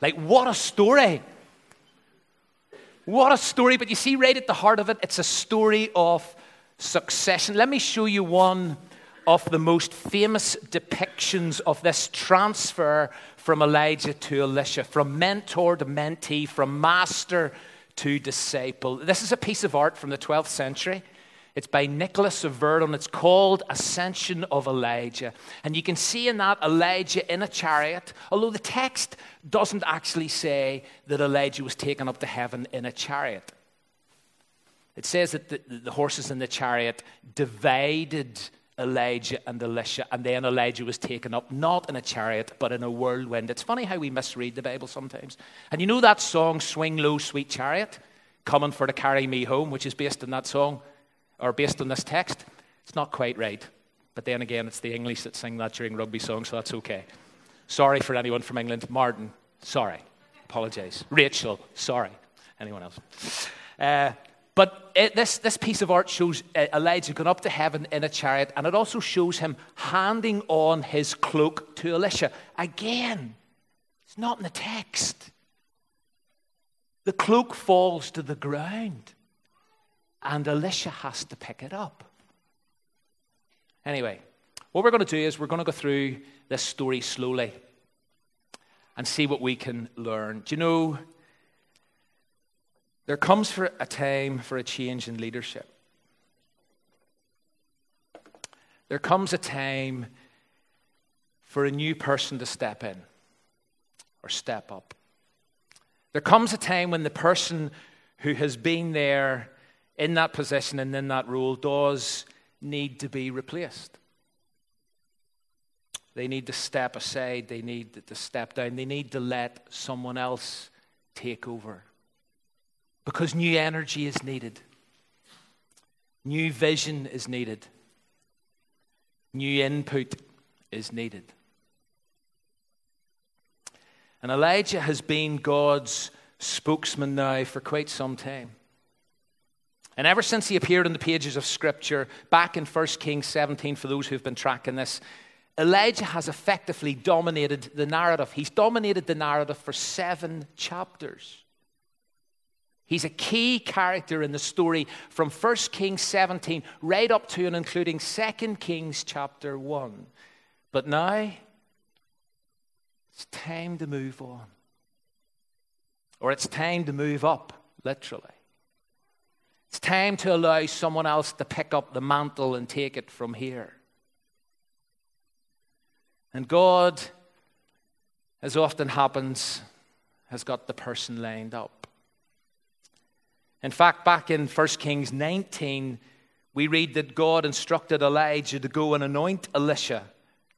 Like, what a story! What a story. But you see, right at the heart of it, it's a story of succession. Let me show you one of the most famous depictions of this transfer from Elijah to Elisha, from mentor to mentee, from master to disciple. This is a piece of art from the 12th century. It's by Nicholas of Verdun. It's called Ascension of Elijah. And you can see in that Elijah in a chariot, although the text doesn't actually say that Elijah was taken up to heaven in a chariot. It says that the, the horses in the chariot divided Elijah and Elisha, and then Elijah was taken up not in a chariot, but in a whirlwind. It's funny how we misread the Bible sometimes. And you know that song, Swing Low, Sweet Chariot, coming for to carry me home, which is based on that song, or based on this text? It's not quite right. But then again, it's the English that sing that during rugby songs, so that's okay. Sorry for anyone from England. Martin, sorry. Apologize. Rachel, sorry. Anyone else? Uh, but it, this, this piece of art shows uh, Elijah going up to heaven in a chariot, and it also shows him handing on his cloak to Elisha. Again, it's not in the text. The cloak falls to the ground, and Elisha has to pick it up. Anyway, what we're going to do is we're going to go through this story slowly and see what we can learn. Do you know? There comes for a time for a change in leadership. There comes a time for a new person to step in or step up. There comes a time when the person who has been there in that position and in that role does need to be replaced. They need to step aside, they need to step down, they need to let someone else take over because new energy is needed, new vision is needed, new input is needed. And Elijah has been God's spokesman now for quite some time. And ever since he appeared in the pages of Scripture, back in 1 Kings 17, for those who've been tracking this, Elijah has effectively dominated the narrative. He's dominated the narrative for seven chapters. He's a key character in the story from 1 Kings 17 right up to and including 2 Kings chapter 1. But now, it's time to move on. Or it's time to move up, literally. It's time to allow someone else to pick up the mantle and take it from here. And God, as often happens, has got the person lined up. In fact, back in 1 Kings 19, we read that God instructed Elijah to go and anoint Elisha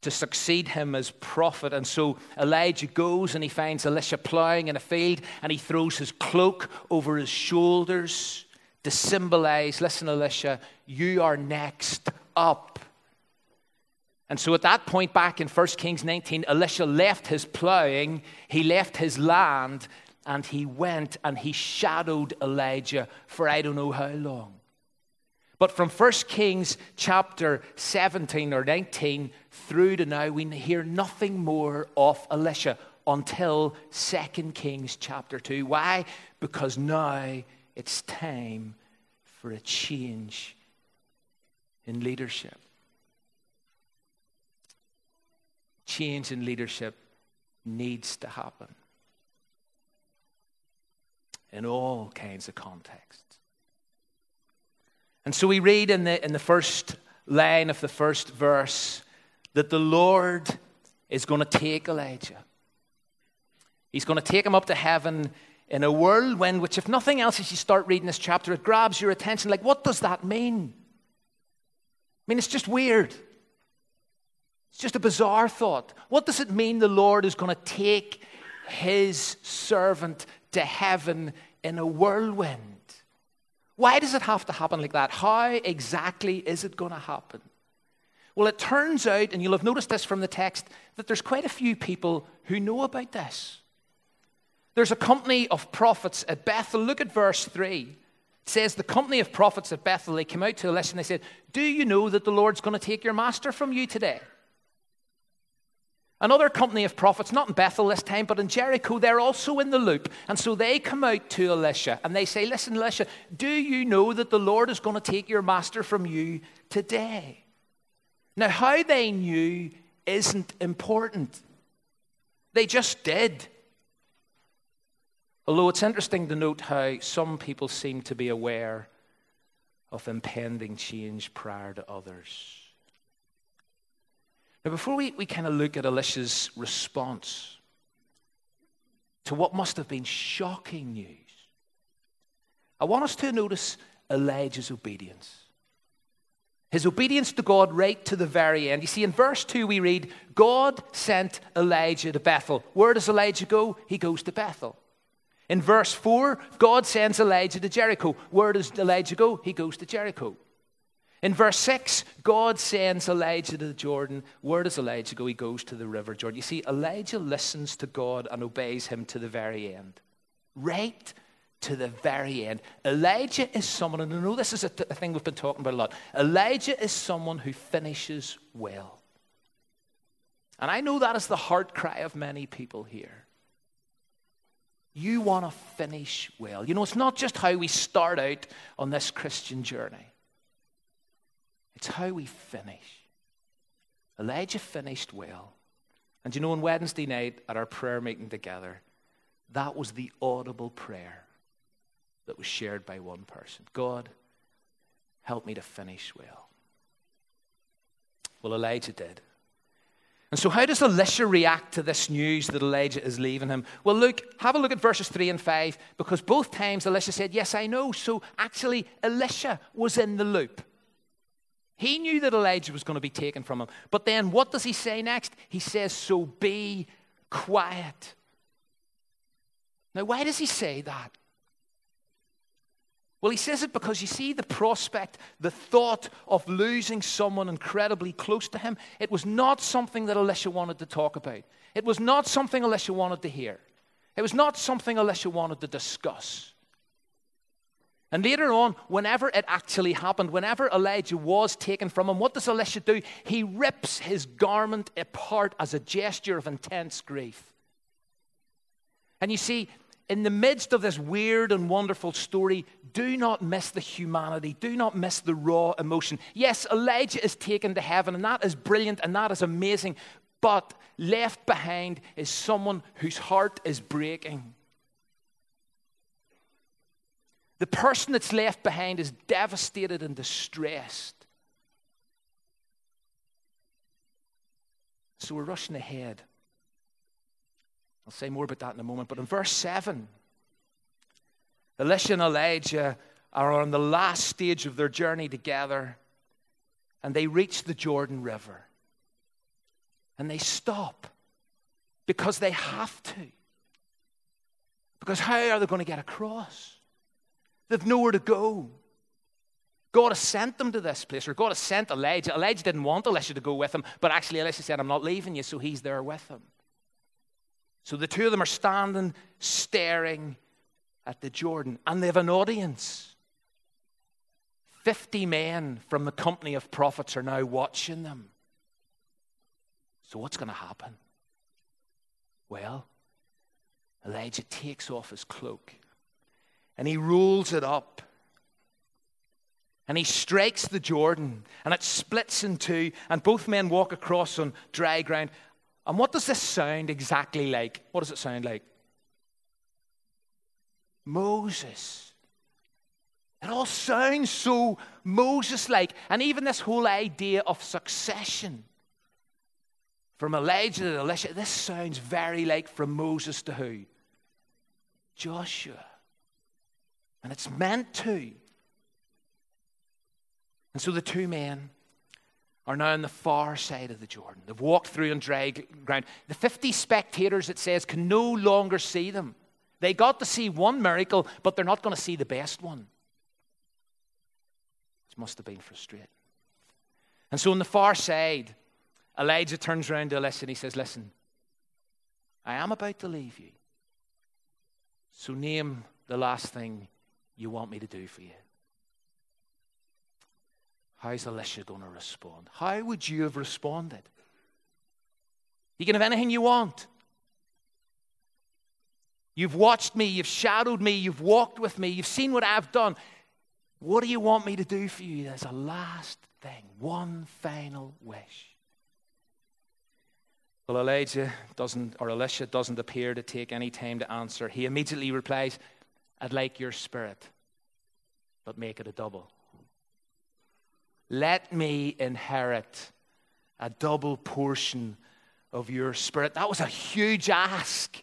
to succeed him as prophet. And so Elijah goes and he finds Elisha plowing in a field and he throws his cloak over his shoulders to symbolize listen, Elisha, you are next up. And so at that point back in 1 Kings 19, Elisha left his plowing, he left his land, and he went and he shadowed Elijah for I don't know how long. But from 1 Kings chapter 17 or 19 through to now, we hear nothing more of Elisha until 2 Kings chapter 2. Why? Because now it's time for a change in leadership. Change in leadership needs to happen in all kinds of contexts. And so we read in the, in the first line of the first verse that the Lord is going to take Elijah. He's going to take him up to heaven in a whirlwind, which, if nothing else, as you start reading this chapter, it grabs your attention. Like, what does that mean? I mean, it's just weird. It's just a bizarre thought. What does it mean the Lord is going to take his servant to heaven in a whirlwind. Why does it have to happen like that? How exactly is it going to happen? Well, it turns out, and you'll have noticed this from the text, that there's quite a few people who know about this. There's a company of prophets at Bethel. Look at verse 3. It says, The company of prophets at Bethel, they came out to Elisha and they said, Do you know that the Lord's going to take your master from you today? Another company of prophets, not in Bethel this time, but in Jericho, they're also in the loop. And so they come out to Elisha and they say, Listen, Elisha, do you know that the Lord is going to take your master from you today? Now, how they knew isn't important. They just did. Although it's interesting to note how some people seem to be aware of impending change prior to others. Now, before we, we kind of look at Elisha's response to what must have been shocking news, I want us to notice Elijah's obedience. His obedience to God right to the very end. You see, in verse 2, we read, God sent Elijah to Bethel. Where does Elijah go? He goes to Bethel. In verse 4, God sends Elijah to Jericho. Where does Elijah go? He goes to Jericho. In verse 6, God sends Elijah to the Jordan. Where does Elijah go? He goes to the river Jordan. You see, Elijah listens to God and obeys him to the very end. Right to the very end. Elijah is someone, and I know this is a, th- a thing we've been talking about a lot. Elijah is someone who finishes well. And I know that is the heart cry of many people here. You want to finish well. You know, it's not just how we start out on this Christian journey. It's how we finish. Elijah finished well. And you know, on Wednesday night at our prayer meeting together, that was the audible prayer that was shared by one person God, help me to finish well. Well, Elijah did. And so, how does Elisha react to this news that Elijah is leaving him? Well, look, have a look at verses 3 and 5, because both times Elisha said, Yes, I know. So, actually, Elisha was in the loop. He knew that Elijah was going to be taken from him. But then what does he say next? He says, So be quiet. Now, why does he say that? Well, he says it because you see the prospect, the thought of losing someone incredibly close to him, it was not something that Elisha wanted to talk about. It was not something Elisha wanted to hear. It was not something Elisha wanted to discuss. And later on, whenever it actually happened, whenever Elijah was taken from him, what does Elisha do? He rips his garment apart as a gesture of intense grief. And you see, in the midst of this weird and wonderful story, do not miss the humanity. Do not miss the raw emotion. Yes, Elijah is taken to heaven, and that is brilliant and that is amazing. But left behind is someone whose heart is breaking. The person that's left behind is devastated and distressed. So we're rushing ahead. I'll say more about that in a moment. But in verse 7, Elisha and Elijah are on the last stage of their journey together, and they reach the Jordan River. And they stop because they have to. Because how are they going to get across? They've nowhere to go. God has sent them to this place, or God has sent Elijah. Elijah didn't want Elisha to go with him, but actually Elisha said, I'm not leaving you, so he's there with him. So the two of them are standing, staring at the Jordan, and they have an audience. 50 men from the company of prophets are now watching them. So, what's going to happen? Well, Elijah takes off his cloak and he rolls it up. And he strikes the Jordan, and it splits in two, and both men walk across on dry ground. And what does this sound exactly like? What does it sound like? Moses. It all sounds so Moses like. And even this whole idea of succession from Elijah to Elisha, this sounds very like from Moses to who? Joshua. And it's meant to. And so the two men are now on the far side of the Jordan. They've walked through on dry ground. The 50 spectators, it says, can no longer see them. They got to see one miracle, but they're not going to see the best one. This must have been frustrating. And so on the far side, Elijah turns around to Elisha and he says, Listen, I am about to leave you. So name the last thing you want me to do for you? How's Elisha going to respond? How would you have responded? You can have anything you want. You've watched me, you've shadowed me, you've walked with me, you've seen what I've done. What do you want me to do for you? There's a last thing, one final wish. Well, Elijah doesn't, or Elisha doesn't appear to take any time to answer. He immediately replies, I'd like your spirit, but make it a double. Let me inherit a double portion of your spirit. That was a huge ask.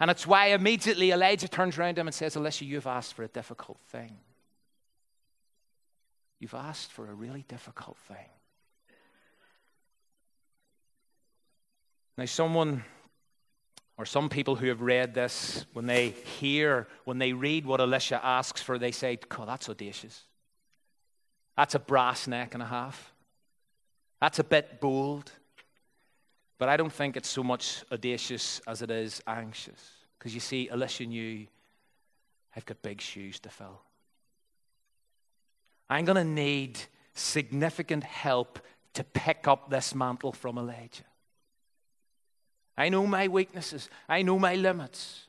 And it's why immediately Elijah turns around to him and says, Elisha, you've asked for a difficult thing. You've asked for a really difficult thing. Now, someone or some people who have read this, when they hear, when they read what Elisha asks for, they say, God, that's audacious. That's a brass neck and a half. That's a bit bold. But I don't think it's so much audacious as it is anxious. Because you see, Elisha knew I've got big shoes to fill. I'm going to need significant help to pick up this mantle from Elijah. I know my weaknesses, I know my limits.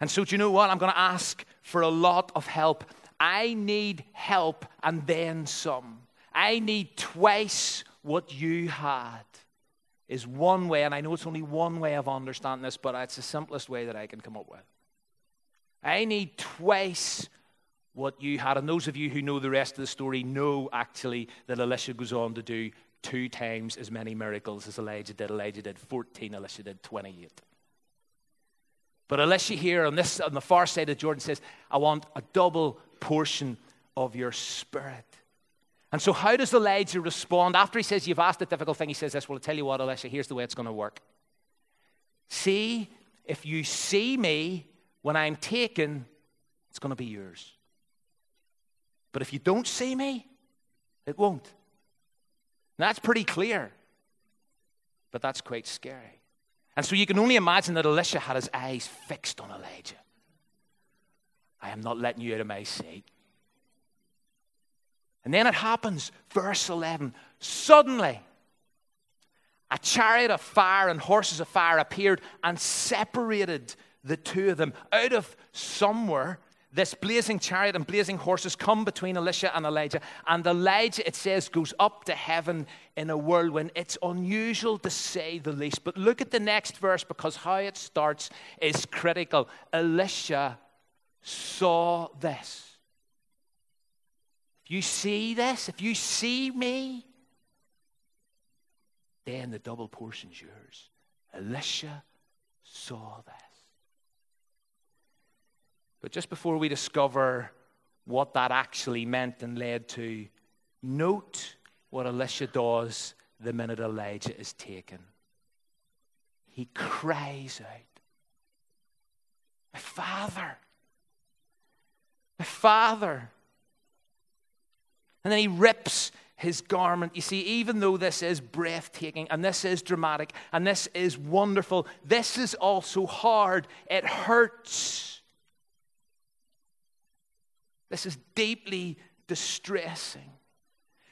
And so, do you know what? I'm going to ask for a lot of help. I need help and then some. I need twice what you had, is one way, and I know it's only one way of understanding this, but it's the simplest way that I can come up with. I need twice what you had. And those of you who know the rest of the story know actually that Elisha goes on to do two times as many miracles as Elijah did. Elijah did 14, Elisha did 28. But Elisha here on this on the far side of Jordan says, I want a double portion of your spirit. And so, how does Elijah respond? After he says, You've asked a difficult thing, he says this, Well, I'll tell you what, Elisha, here's the way it's going to work. See, if you see me when I'm taken, it's going to be yours. But if you don't see me, it won't. that's pretty clear. But that's quite scary. And so you can only imagine that Elisha had his eyes fixed on Elijah. I am not letting you out of my sight. And then it happens, verse 11. Suddenly, a chariot of fire and horses of fire appeared and separated the two of them out of somewhere. This blazing chariot and blazing horses come between Elisha and Elijah. And Elijah, it says, goes up to heaven in a whirlwind. It's unusual to say the least. But look at the next verse because how it starts is critical. Elisha saw this. If you see this, if you see me, then the double portion's yours. Elisha saw this. But just before we discover what that actually meant and led to, note what Elisha does the minute Elijah is taken. He cries out, My father, my father. And then he rips his garment. You see, even though this is breathtaking and this is dramatic and this is wonderful, this is also hard. It hurts. This is deeply distressing.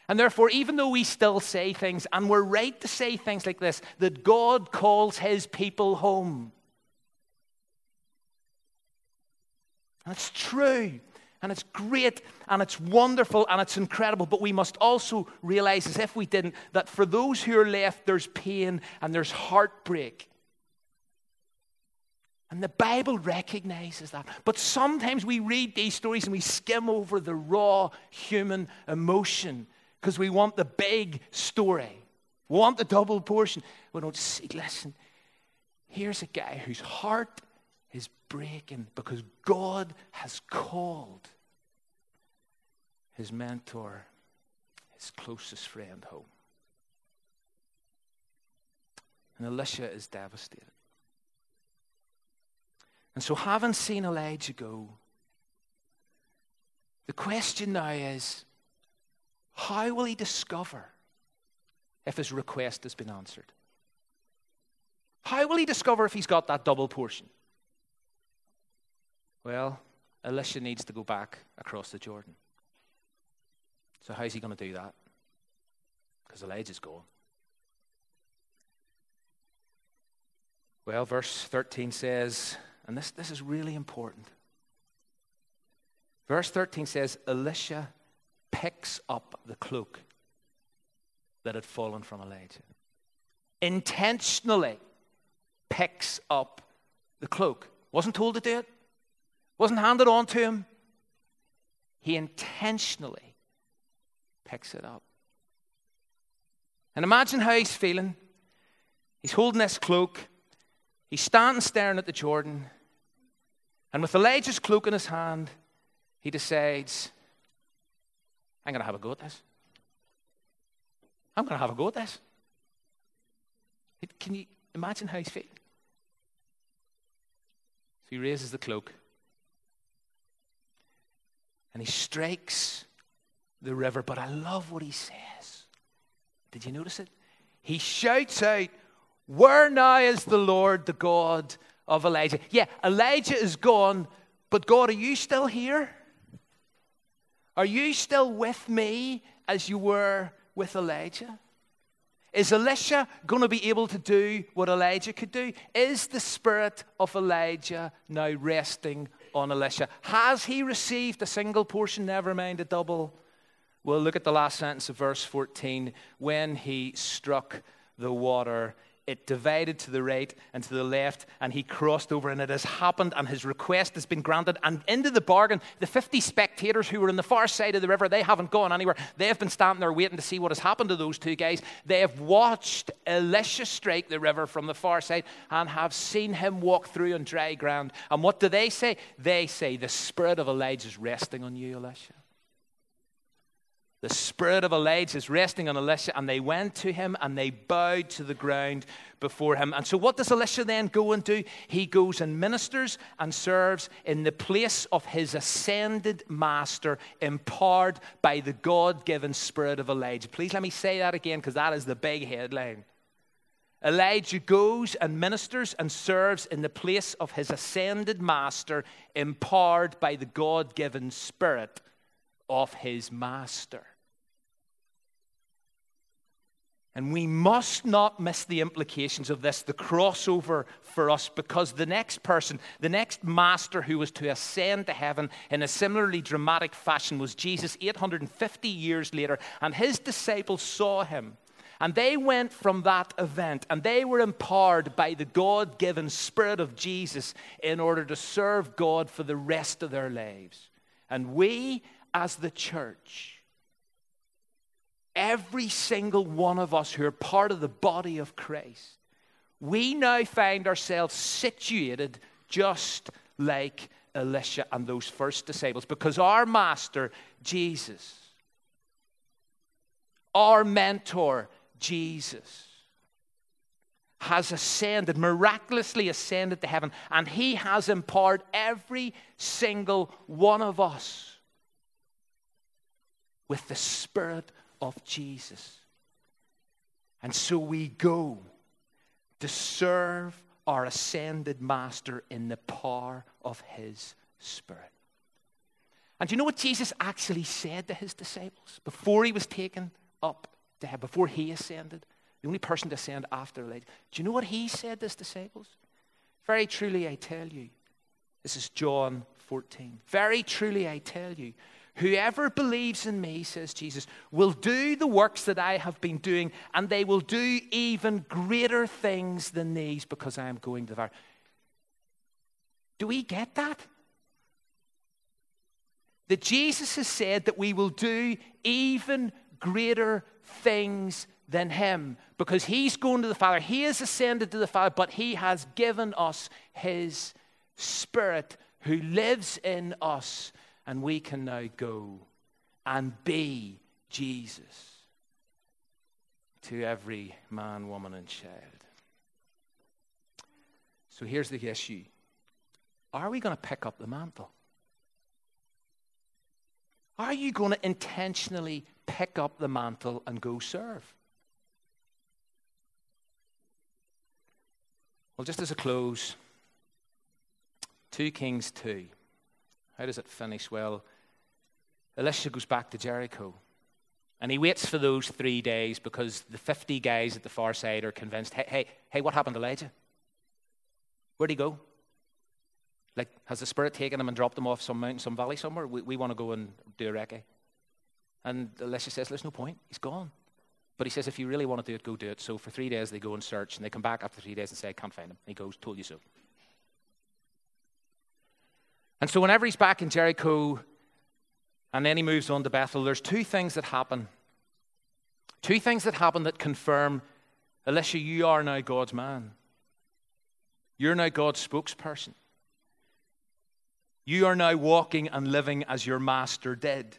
And therefore, even though we still say things, and we're right to say things like this, that God calls his people home. And it's true and it's great and it's wonderful and it's incredible. But we must also realize, as if we didn't, that for those who are left, there's pain and there's heartbreak. And the Bible recognizes that. But sometimes we read these stories and we skim over the raw human emotion because we want the big story. We want the double portion. We don't see, listen, here's a guy whose heart is breaking because God has called his mentor, his closest friend home. And Elisha is devastated. And so, having seen Elijah go, the question now is how will he discover if his request has been answered? How will he discover if he's got that double portion? Well, Elisha needs to go back across the Jordan. So, how's he going to do that? Because Elijah's gone. Well, verse 13 says, and this, this is really important. Verse 13 says, Elisha picks up the cloak that had fallen from Elijah. Intentionally picks up the cloak. Wasn't told to do it, wasn't handed on to him. He intentionally picks it up. And imagine how he's feeling. He's holding this cloak. He's standing staring at the Jordan. And with Elijah's cloak in his hand, he decides, I'm going to have a go at this. I'm going to have a go at this. Can you imagine how he's feeling? So he raises the cloak and he strikes the river. But I love what he says. Did you notice it? He shouts out, Where now is the Lord, the God of Elijah? Yeah, Elijah is gone, but God, are you still here? Are you still with me as you were with Elijah? Is Elisha going to be able to do what Elijah could do? Is the spirit of Elijah now resting on Elisha? Has he received a single portion, never mind a double? Well, look at the last sentence of verse 14. When he struck the water, it divided to the right and to the left, and he crossed over, and it has happened, and his request has been granted. And into the bargain, the 50 spectators who were on the far side of the river, they haven't gone anywhere. They have been standing there waiting to see what has happened to those two guys. They have watched Elisha strike the river from the far side and have seen him walk through on dry ground. And what do they say? They say, The spirit of Elijah is resting on you, Elisha. The spirit of Elijah is resting on Elisha, and they went to him and they bowed to the ground before him. And so, what does Elisha then go and do? He goes and ministers and serves in the place of his ascended master, empowered by the God given spirit of Elijah. Please let me say that again because that is the big headline. Elijah goes and ministers and serves in the place of his ascended master, empowered by the God given spirit of his master. And we must not miss the implications of this, the crossover for us, because the next person, the next master who was to ascend to heaven in a similarly dramatic fashion was Jesus 850 years later. And his disciples saw him. And they went from that event and they were empowered by the God given Spirit of Jesus in order to serve God for the rest of their lives. And we as the church, every single one of us who are part of the body of Christ, we now find ourselves situated just like Elisha and those first disciples because our master, Jesus, our mentor, Jesus, has ascended, miraculously ascended to heaven, and he has empowered every single one of us with the Spirit of Jesus. And so we go to serve our ascended Master in the power of His Spirit. And do you know what Jesus actually said to His disciples before He was taken up to heaven, before He ascended? The only person to ascend after Elijah. Do you know what He said to His disciples? Very truly, I tell you. This is John 14. Very truly, I tell you. Whoever believes in me, says Jesus, will do the works that I have been doing, and they will do even greater things than these because I am going to the Father. Do we get that? That Jesus has said that we will do even greater things than him because he's going to the Father. He has ascended to the Father, but he has given us his Spirit who lives in us and we can now go and be Jesus to every man, woman, and child. So here's the issue Are we going to pick up the mantle? Are you going to intentionally pick up the mantle and go serve? Well, just as a close, 2 Kings 2. How does it finish? Well, Elisha goes back to Jericho. And he waits for those three days because the 50 guys at the far side are convinced hey, hey, hey, what happened to Elijah? Where'd he go? Like, has the Spirit taken him and dropped him off some mountain, some valley somewhere? We, we want to go and do a recce. And Elisha says, There's no point. He's gone. But he says, If you really want to do it, go do it. So for three days, they go and search, and they come back after three days and say, I can't find him. And he goes, Told you so. And so whenever he's back in Jericho, and then he moves on to Bethel, there's two things that happen. Two things that happen that confirm Elisha, you are now God's man. You're now God's spokesperson. You are now walking and living as your master did.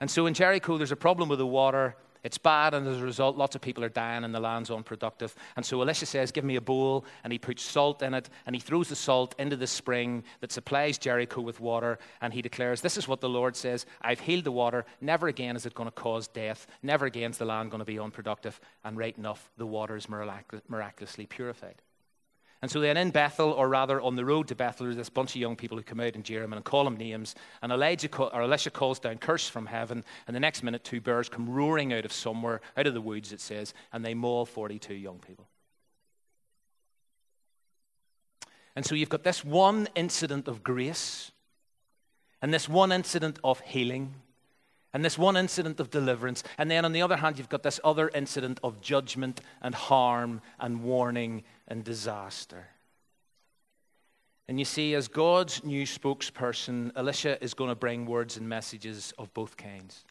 And so in Jericho, there's a problem with the water. It's bad, and as a result, lots of people are dying and the land's unproductive. And so Elisha says, Give me a bowl, and he puts salt in it, and he throws the salt into the spring that supplies Jericho with water, and he declares, This is what the Lord says I've healed the water. Never again is it going to cause death. Never again is the land going to be unproductive. And right enough, the water is miraculously purified. And so then in Bethel, or rather on the road to Bethel, there's this bunch of young people who come out jeer him and call him names. And Elijah or Elisha calls down curse from heaven. And the next minute, two bears come roaring out of somewhere, out of the woods, it says, and they maul 42 young people. And so you've got this one incident of grace and this one incident of healing and this one incident of deliverance. And then on the other hand, you've got this other incident of judgment and harm and warning and disaster. And you see, as God's new spokesperson, Elisha is going to bring words and messages of both kinds.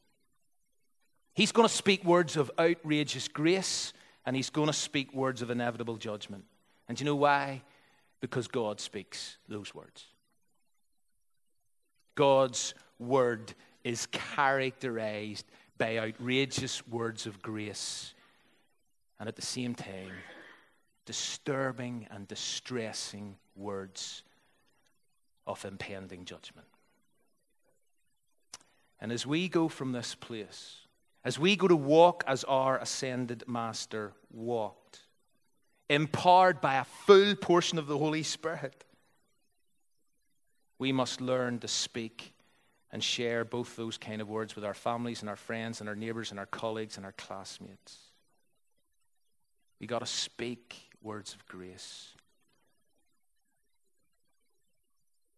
He's going to speak words of outrageous grace, and he's going to speak words of inevitable judgment. And do you know why? Because God speaks those words. God's word is characterized by outrageous words of grace and at the same time, disturbing and distressing words of impending judgment. And as we go from this place, as we go to walk as our ascended Master walked, empowered by a full portion of the Holy Spirit, we must learn to speak and share both those kind of words with our families and our friends and our neighbors and our colleagues and our classmates. We got to speak words of grace.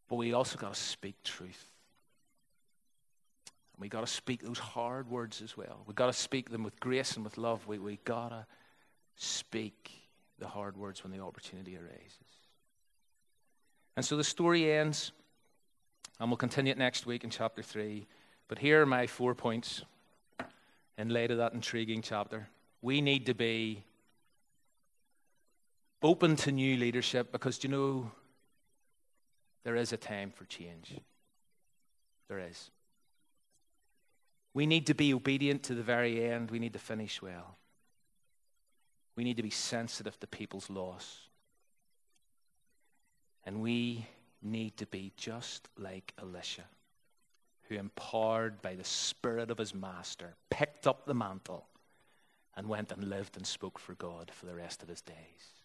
But we also got to speak truth. And we got to speak those hard words as well. We got to speak them with grace and with love. We, we got to speak the hard words when the opportunity arises. And so the story ends and we'll continue it next week in chapter 3. But here are my four points in light of that intriguing chapter. We need to be open to new leadership because, you know, there is a time for change. There is. We need to be obedient to the very end. We need to finish well. We need to be sensitive to people's loss. And we need to be just like Elisha, who, empowered by the Spirit of his master, picked up the mantle and went and lived and spoke for God for the rest of his days.